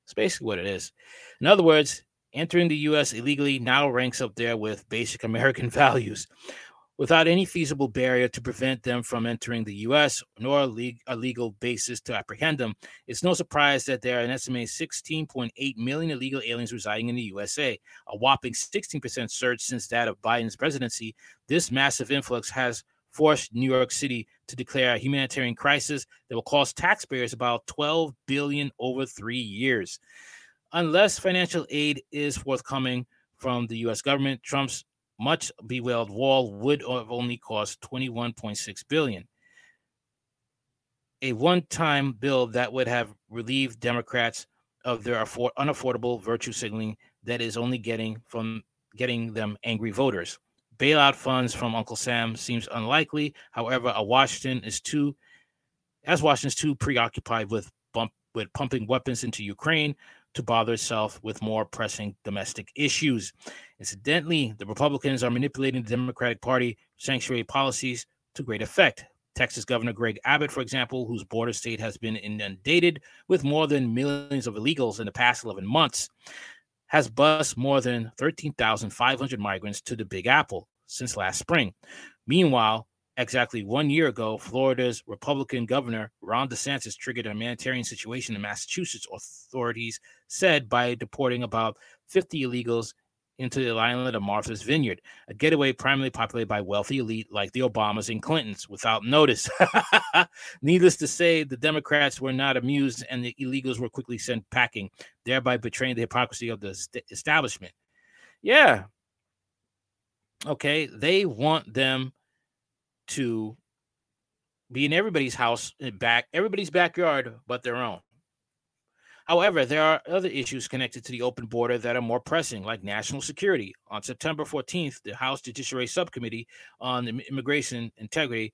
It's basically what it is. In other words, entering the U.S. illegally now ranks up there with basic American values without any feasible barrier to prevent them from entering the U.S. nor a legal basis to apprehend them. It's no surprise that there are an estimated 16.8 million illegal aliens residing in the USA, a whopping 16% surge since that of Biden's presidency. This massive influx has forced New York City to declare a humanitarian crisis that will cost taxpayers about 12 billion over 3 years unless financial aid is forthcoming from the US government, Trump's much bewailed wall would have only cost 21.6 billion. A one-time bill that would have relieved Democrats of their unaffordable virtue signaling that is only getting from getting them angry voters. Bailout funds from Uncle Sam seems unlikely. However, a Washington is too as Washington's too preoccupied with bump with pumping weapons into Ukraine to bother itself with more pressing domestic issues. Incidentally, the Republicans are manipulating the Democratic Party sanctuary policies to great effect. Texas Governor Greg Abbott, for example, whose border state has been inundated with more than millions of illegals in the past 11 months, has bused more than 13,500 migrants to the Big Apple since last spring. Meanwhile, Exactly one year ago, Florida's Republican governor Ron DeSantis triggered a humanitarian situation in Massachusetts, authorities said, by deporting about 50 illegals into the island of Martha's Vineyard, a getaway primarily populated by wealthy elite like the Obamas and Clintons, without notice. Needless to say, the Democrats were not amused and the illegals were quickly sent packing, thereby betraying the hypocrisy of the st- establishment. Yeah. Okay. They want them to be in everybody's house eh, back everybody's backyard but their own. However there are other issues connected to the open border that are more pressing like national security. On september 14th the house judiciary subcommittee on immigration integrity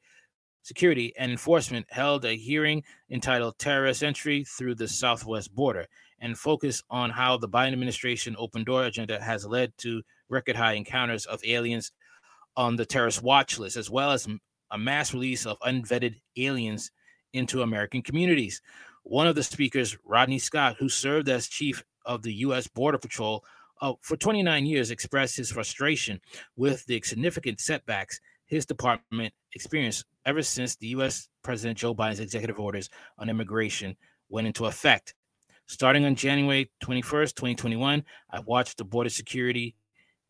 security and enforcement held a hearing entitled terrorist entry through the southwest border and focused on how the biden administration open door agenda has led to record high encounters of aliens on the terrorist watch list, as well as a mass release of unvetted aliens into American communities. One of the speakers, Rodney Scott, who served as chief of the U.S. Border Patrol uh, for 29 years, expressed his frustration with the significant setbacks his department experienced ever since the U.S. President Joe Biden's executive orders on immigration went into effect. Starting on January 21st, 2021, I watched the border security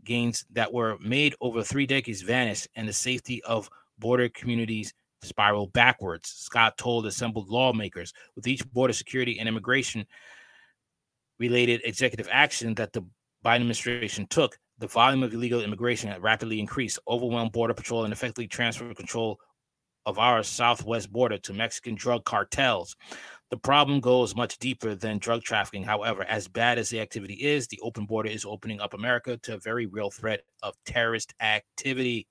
gains that were made over three decades vanish and the safety of border communities spiral backwards. Scott told assembled lawmakers with each border security and immigration related executive action that the Biden administration took, the volume of illegal immigration rapidly increased, overwhelmed Border Patrol, and effectively transferred control of our southwest border to Mexican drug cartels. The problem goes much deeper than drug trafficking. However, as bad as the activity is, the open border is opening up America to a very real threat of terrorist activity.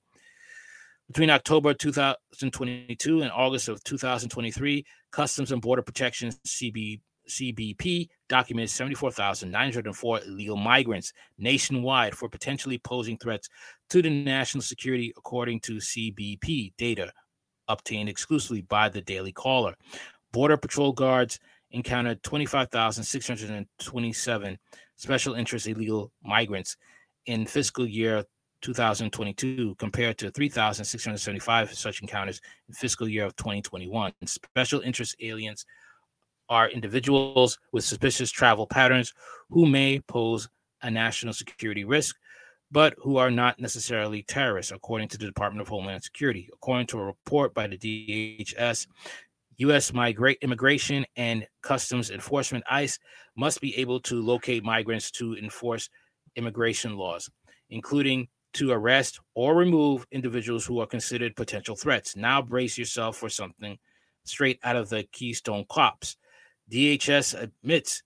Between October 2022 and August of 2023, Customs and Border Protection CB, CBP documented 74,904 illegal migrants nationwide for potentially posing threats to the national security, according to CBP data obtained exclusively by the Daily Caller. Border Patrol guards encountered 25,627 special interest illegal migrants in fiscal year 2022 compared to 3,675 such encounters in fiscal year of 2021. Special interest aliens are individuals with suspicious travel patterns who may pose a national security risk, but who are not necessarily terrorists, according to the Department of Homeland Security. According to a report by the DHS, U.S. Migrate Immigration and Customs Enforcement ICE must be able to locate migrants to enforce immigration laws, including to arrest or remove individuals who are considered potential threats. Now brace yourself for something straight out of the Keystone Cops. DHS admits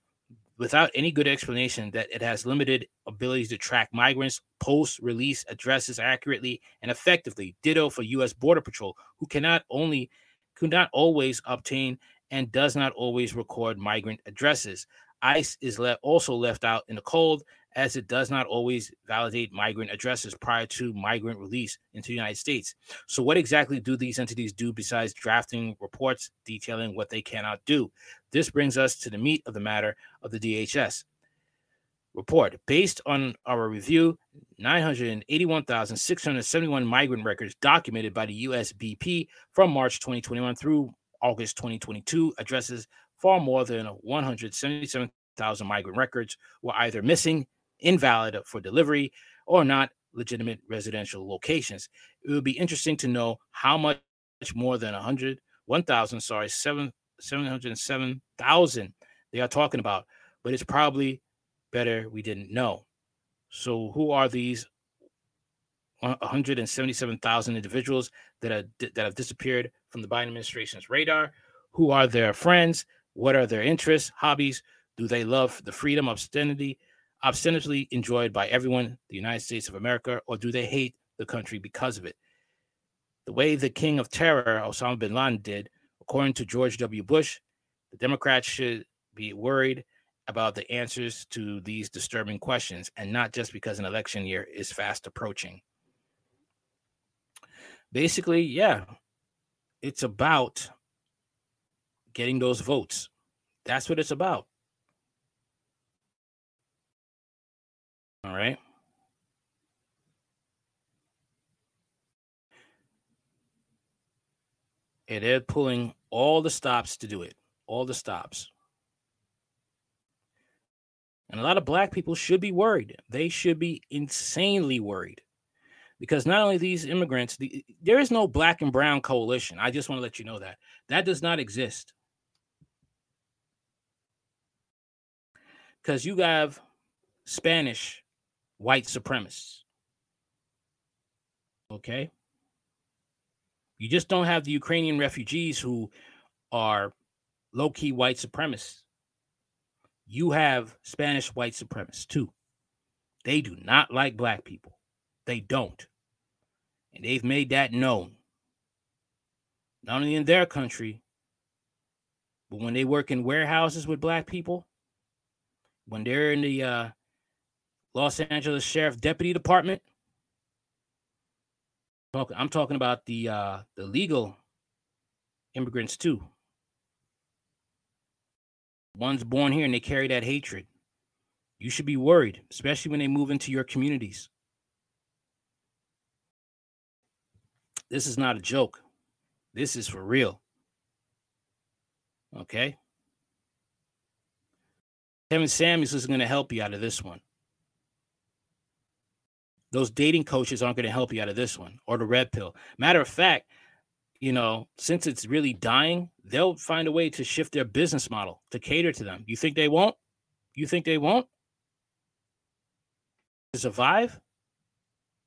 without any good explanation that it has limited abilities to track migrants, post release addresses accurately and effectively. Ditto for U.S. Border Patrol, who cannot only could not always obtain and does not always record migrant addresses. ICE is le- also left out in the cold as it does not always validate migrant addresses prior to migrant release into the United States. So, what exactly do these entities do besides drafting reports detailing what they cannot do? This brings us to the meat of the matter of the DHS report. Based on our review, 981,671 migrant records documented by the USBP from March 2021 through August 2022 addresses far more than 177,000 migrant records were either missing, invalid for delivery, or not legitimate residential locations. It would be interesting to know how much more than 100, 1,000, sorry, 7, 707,000 they are talking about, but it's probably better we didn't know. So, who are these 177,000 individuals that are that have disappeared from the Biden administration's radar? Who are their friends? What are their interests, hobbies? Do they love the freedom, obscenity, obstinately enjoyed by everyone, the United States of America, or do they hate the country because of it? The way the king of terror, Osama bin Laden, did, according to George W. Bush, the Democrats should be worried about the answers to these disturbing questions and not just because an election year is fast approaching. Basically, yeah, it's about getting those votes. That's what it's about. All right. And they're pulling all the stops to do it, all the stops. And a lot of black people should be worried. They should be insanely worried because not only these immigrants, the, there is no black and brown coalition. I just want to let you know that that does not exist. Because you have Spanish white supremacists. Okay. You just don't have the Ukrainian refugees who are low key white supremacists you have Spanish white supremacists too. They do not like black people. They don't. And they've made that known. Not only in their country, but when they work in warehouses with black people, when they're in the uh, Los Angeles Sheriff Deputy Department, I'm talking about the uh, the legal immigrants too ones born here and they carry that hatred. You should be worried, especially when they move into your communities. This is not a joke. This is for real. Okay. Kevin Samuels is going to help you out of this one. Those dating coaches aren't going to help you out of this one or the red pill. Matter of fact, you know, since it's really dying, they'll find a way to shift their business model to cater to them. You think they won't? You think they won't? To survive?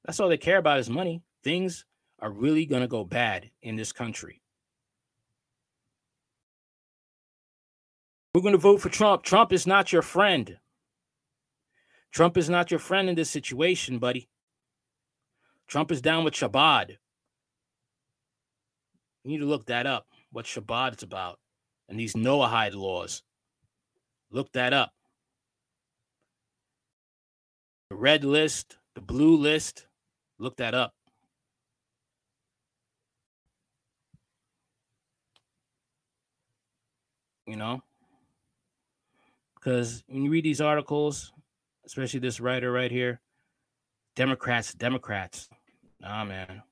That's all they care about is money. Things are really going to go bad in this country. We're going to vote for Trump. Trump is not your friend. Trump is not your friend in this situation, buddy. Trump is down with Chabad. You need to look that up, what Chabad is about, and these Noahide laws. Look that up. The red list, the blue list, look that up. You know? Because when you read these articles, especially this writer right here, Democrats, Democrats. Ah, man.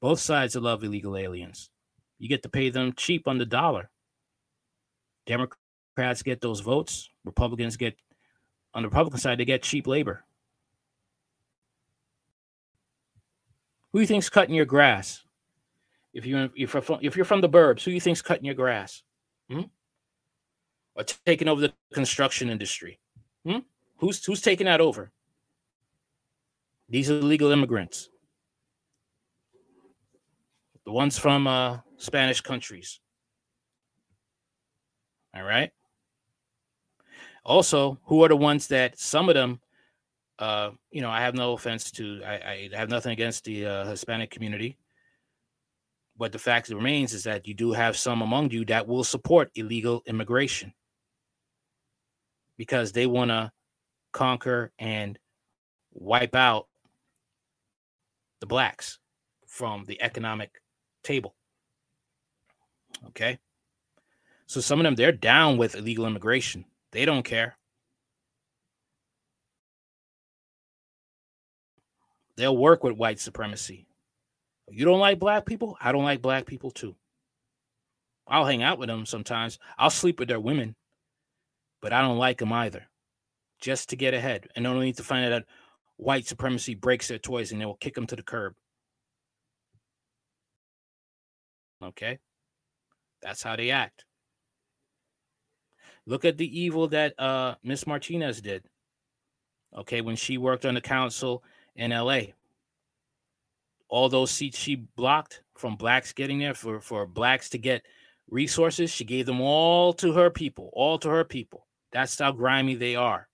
Both sides love illegal aliens. You get to pay them cheap on the dollar. Democrats get those votes. Republicans get, on the Republican side, they get cheap labor. Who do you think's cutting your grass? If you if you're from, if you're from the burbs, who do you think's cutting your grass? Hmm? Or taking over the construction industry? Hmm? Who's who's taking that over? These are illegal immigrants. The ones from uh, Spanish countries. All right. Also, who are the ones that some of them, uh, you know, I have no offense to, I, I have nothing against the uh, Hispanic community. But the fact remains is that you do have some among you that will support illegal immigration because they want to conquer and wipe out the blacks from the economic table. Okay. So some of them, they're down with illegal immigration. They don't care. They'll work with white supremacy. You don't like black people? I don't like black people too. I'll hang out with them sometimes. I'll sleep with their women, but I don't like them either. Just to get ahead. And only need to find out that white supremacy breaks their toys and they will kick them to the curb. Okay. That's how they act. Look at the evil that uh, Miss Martinez did. Okay, when she worked on the council in LA. All those seats she blocked from blacks getting there for, for blacks to get resources, she gave them all to her people, all to her people. That's how grimy they are.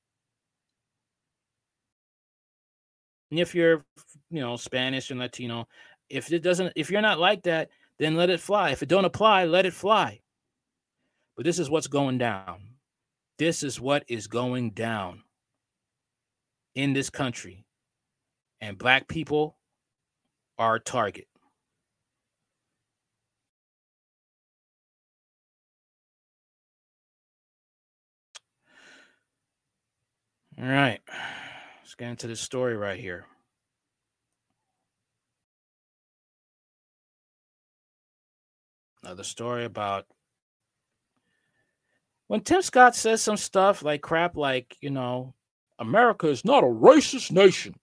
And if you're, you know, Spanish and Latino, if it doesn't, if you're not like that, then let it fly. If it don't apply, let it fly. But this is what's going down. This is what is going down in this country. And black people are a target. All right. Let's get into this story right here. Another story about when Tim Scott says some stuff like crap, like, you know, America is not a racist nation.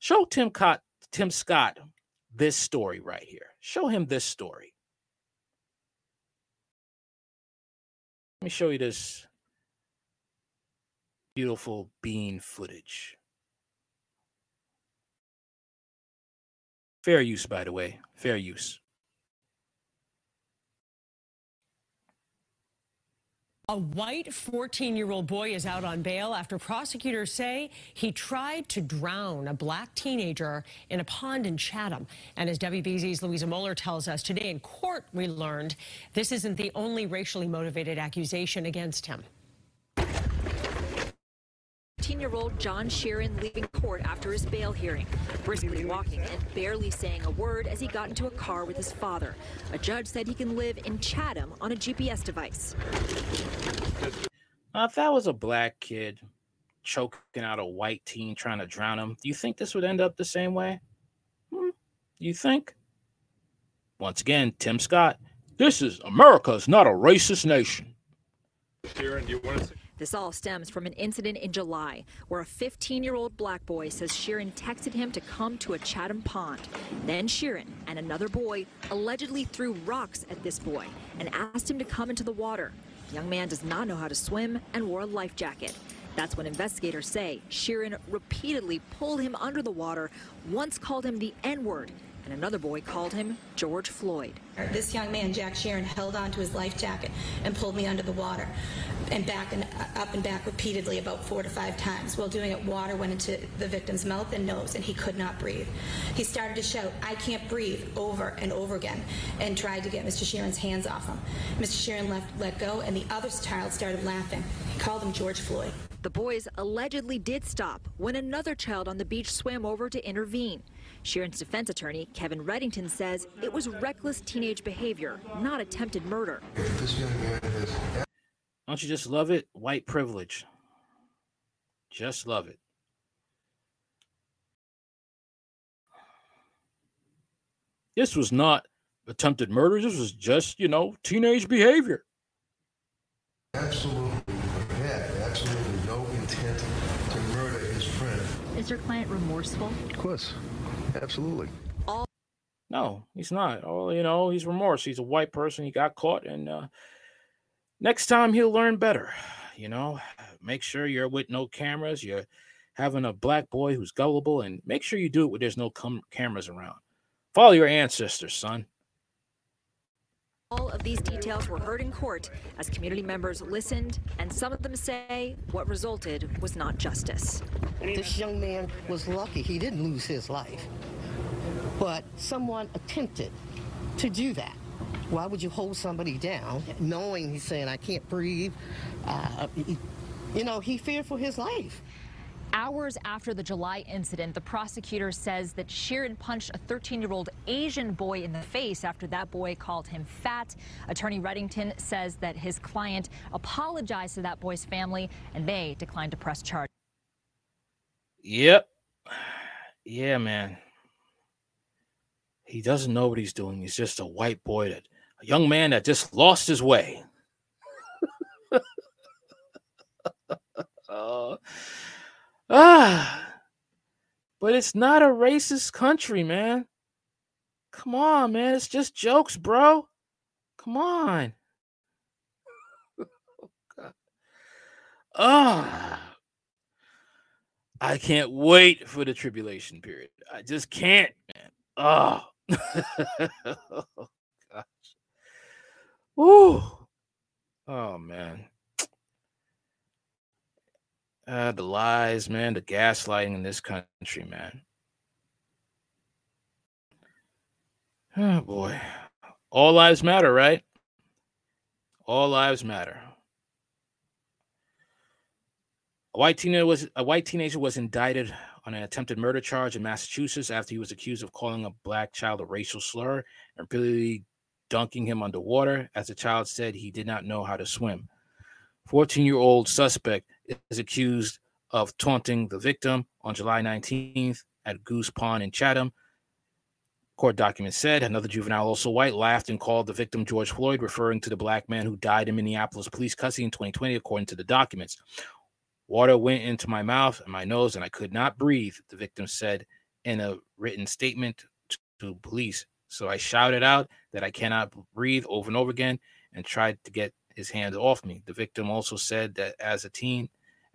Show Tim, Scott, Tim Scott this story right here. Show him this story. Let me show you this beautiful bean footage. Fair use, by the way. Fair use.
A white 14 year old boy is out on bail after prosecutors say he tried to drown a black teenager in a pond in Chatham. And as WBZ's Louisa Moller tells us today in court, we learned this isn't the only racially motivated accusation against him.
15-year-old John Sheeran leaving court after his bail hearing, briskly walking and barely saying a word as he got into a car with his father. A judge said he can live in Chatham on a GPS device.
Now, if that was a black kid choking out a white teen trying to drown him, do you think this would end up the same way? Hmm? You think? Once again, Tim Scott. This is America America's not a racist nation.
Sharon, do you want to?
This all stems from an incident in July where a 15 year old black boy says Sheeran texted him to come to a Chatham pond. Then Sheeran and another boy allegedly threw rocks at this boy and asked him to come into the water. The young man does not know how to swim and wore a life jacket. That's when investigators say Sheeran repeatedly pulled him under the water, once called him the N word, and another boy called him George Floyd.
This young man, Jack Sheeran, held onto his life jacket and pulled me under the water and back and up and back repeatedly about four to five times. While doing it, water went into the victim's mouth and nose, and he could not breathe. He started to shout, I can't breathe, over and over again, and tried to get Mr. Sheeran's hands off him. Mr. Sheeran left, let go, and the other child started laughing. He called him George Floyd.
The boys allegedly did stop when another child on the beach swam over to intervene. Sheeran's defense attorney, Kevin Reddington, says it was reckless teenage behavior, not attempted murder.
This young man has
Don't you just love it? White privilege. Just love it. This was not attempted murder. This was just, you know, teenage behavior.
absolutely had absolutely no intent to murder his friend.
Is your client remorseful?
Of course, absolutely.
No, he's not. Oh, you know, he's remorse. He's a white person. He got caught, and uh, next time he'll learn better. You know, make sure you're with no cameras. You're having a black boy who's gullible, and make sure you do it when there's no com- cameras around. Follow your ancestors, son.
All of these details were heard in court as community members listened, and some of them say what resulted was not justice.
This young man was lucky he didn't lose his life. But someone attempted to do that. Why would you hold somebody down knowing he's saying, I can't breathe? Uh, you know, he feared for his life.
Hours after the July incident, the prosecutor says that Sheeran punched a 13 year old Asian boy in the face after that boy called him fat. Attorney Reddington says that his client apologized to that boy's family and they declined to press charges.
Yep. Yeah, man. He doesn't know what he's doing. He's just a white boy that a young man that just lost his way. Uh, ah, but it's not a racist country, man. Come on, man. It's just jokes, bro. Come on. Ah. I can't wait for the tribulation period. I just can't, man. Oh, oh gosh. Woo. Oh man. Uh, the lies, man, the gaslighting in this country, man. Oh boy. All lives matter, right? All lives matter. A white teenager was a white teenager was indicted on an attempted murder charge in Massachusetts after he was accused of calling a black child a racial slur and repeatedly dunking him underwater. As the child said, he did not know how to swim. 14-year-old suspect is accused of taunting the victim on July 19th at Goose Pond in Chatham. Court documents said another juvenile, also white, laughed and called the victim George Floyd, referring to the black man who died in Minneapolis police custody in 2020, according to the documents. Water went into my mouth and my nose, and I could not breathe, the victim said in a written statement to police. So I shouted out that I cannot breathe over and over again and tried to get his hands off me. The victim also said that as a teen,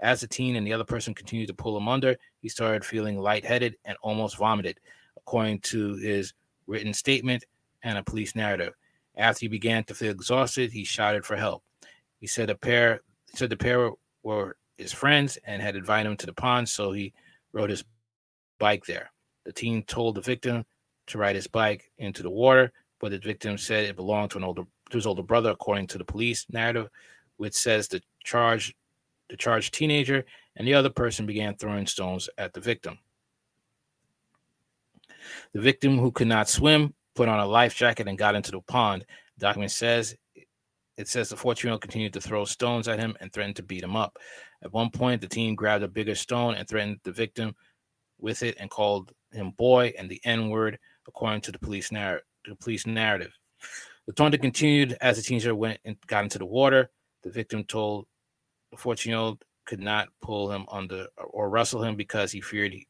as a teen and the other person continued to pull him under, he started feeling lightheaded and almost vomited, according to his written statement and a police narrative. After he began to feel exhausted, he shouted for help. He said a pair said the pair were his friends and had invited him to the pond, so he rode his bike there. The teen told the victim to ride his bike into the water, but the victim said it belonged to an older to his older brother, according to the police narrative, which says the charge the charged teenager and the other person began throwing stones at the victim. The victim, who could not swim, put on a life jacket and got into the pond. The document says it says the 14 year old continued to throw stones at him and threatened to beat him up. At one point, the teen grabbed a bigger stone and threatened the victim with it and called him boy and the N word, according to the police narr- the police narrative. The taunting continued as the teenager went and got into the water. The victim told the 14 year old could not pull him under or wrestle him because he feared he,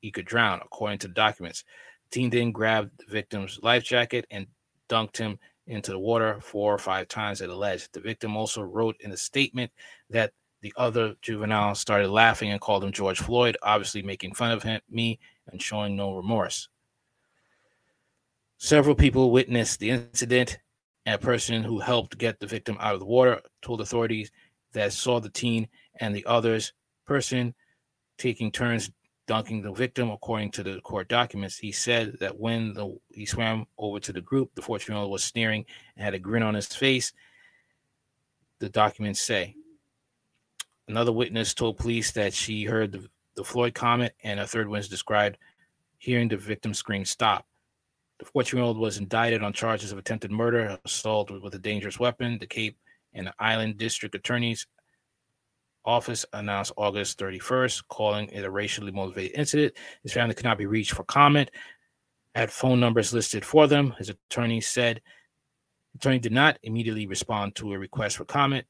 he could drown, according to the documents. Teen then grabbed the victim's life jacket and dunked him into the water four or five times it ledge. The victim also wrote in a statement that the other juvenile started laughing and called him George Floyd, obviously making fun of him, me, and showing no remorse. Several people witnessed the incident, and a person who helped get the victim out of the water told authorities that saw the teen and the others person taking turns dunking the victim, according to the court documents. He said that when the, he swam over to the group, the 14 year old was sneering and had a grin on his face. The documents say. Another witness told police that she heard the, the Floyd comment, and a third witness described hearing the victim scream, Stop. The 14 year old was indicted on charges of attempted murder, assault with a dangerous weapon. The Cape and the Island District Attorney's office announced August 31st, calling it a racially motivated incident. His family could not be reached for comment. Had phone numbers listed for them. His attorney said attorney did not immediately respond to a request for comment.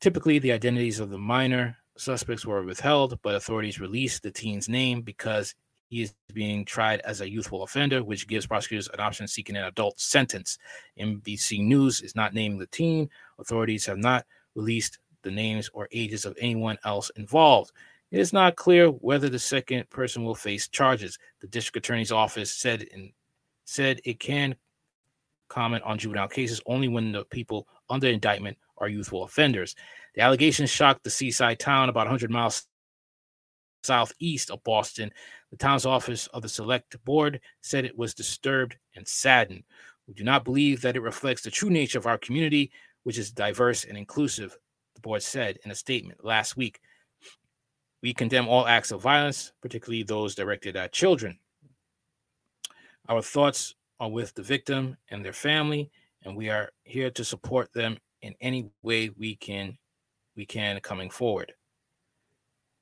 Typically, the identities of the minor suspects were withheld, but authorities released the teen's name because he is being tried as a youthful offender, which gives prosecutors an option seeking an adult sentence. NBC News is not naming the teen. Authorities have not released the names or ages of anyone else involved. It is not clear whether the second person will face charges. The district attorney's office said in, said it can comment on juvenile cases only when the people under indictment are youthful offenders. The allegations shocked the seaside town about 100 miles southeast of Boston. The town's office of the select board said it was disturbed and saddened. We do not believe that it reflects the true nature of our community, which is diverse and inclusive the board said in a statement last week. We condemn all acts of violence, particularly those directed at children. Our thoughts are with the victim and their family, and we are here to support them in any way we can we can coming forward.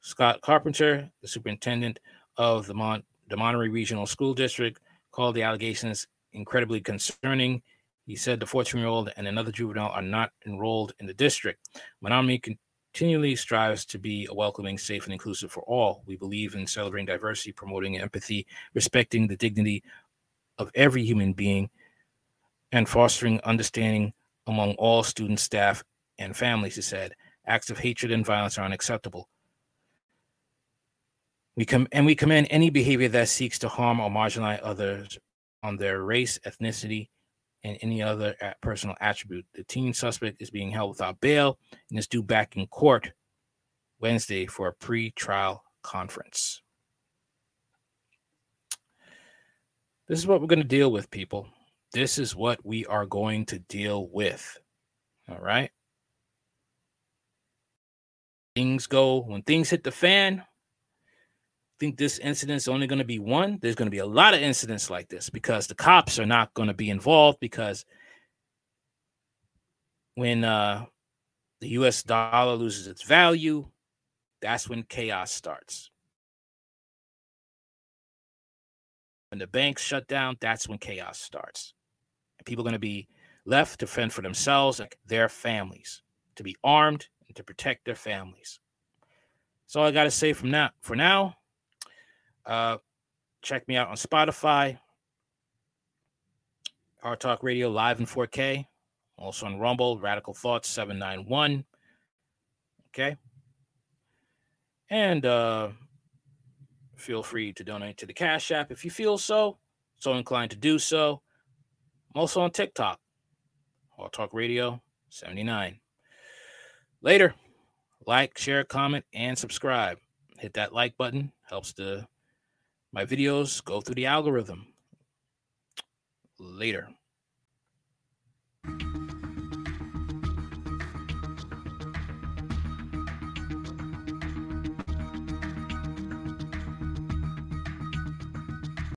Scott Carpenter, the superintendent of the, Mon- the Monomoy Regional School District, called the allegations incredibly concerning he said the 14 year old and another juvenile are not enrolled in the district. Monomoy continually strives to be a welcoming, safe, and inclusive for all. We believe in celebrating diversity, promoting empathy, respecting the dignity of every human being, and fostering understanding among all students, staff, and families, he said. Acts of hatred and violence are unacceptable. We com- and we commend any behavior that seeks to harm or marginalize others on their race, ethnicity, and any other uh, personal attribute. The teen suspect is being held without bail and is due back in court Wednesday for a pre-trial conference. This is what we're going to deal with, people. This is what we are going to deal with. All right. Things go when things hit the fan, think this incident is only going to be one. There's going to be a lot of incidents like this because the cops are not going to be involved because when uh, the US dollar loses its value, that's when chaos starts. When the banks shut down, that's when chaos starts. And people are going to be left to fend for themselves and their families, to be armed and to protect their families. That's all I got to say from now. For now, uh, check me out on Spotify, Hard Talk Radio live in 4K. Also on Rumble, Radical Thoughts 791. Okay. And uh, feel free to donate to the Cash App if you feel so, so inclined to do so. I'm also on TikTok, Hard Talk Radio 79. Later. Like, share, comment, and subscribe. Hit that like button. Helps the my videos go through the algorithm. Later.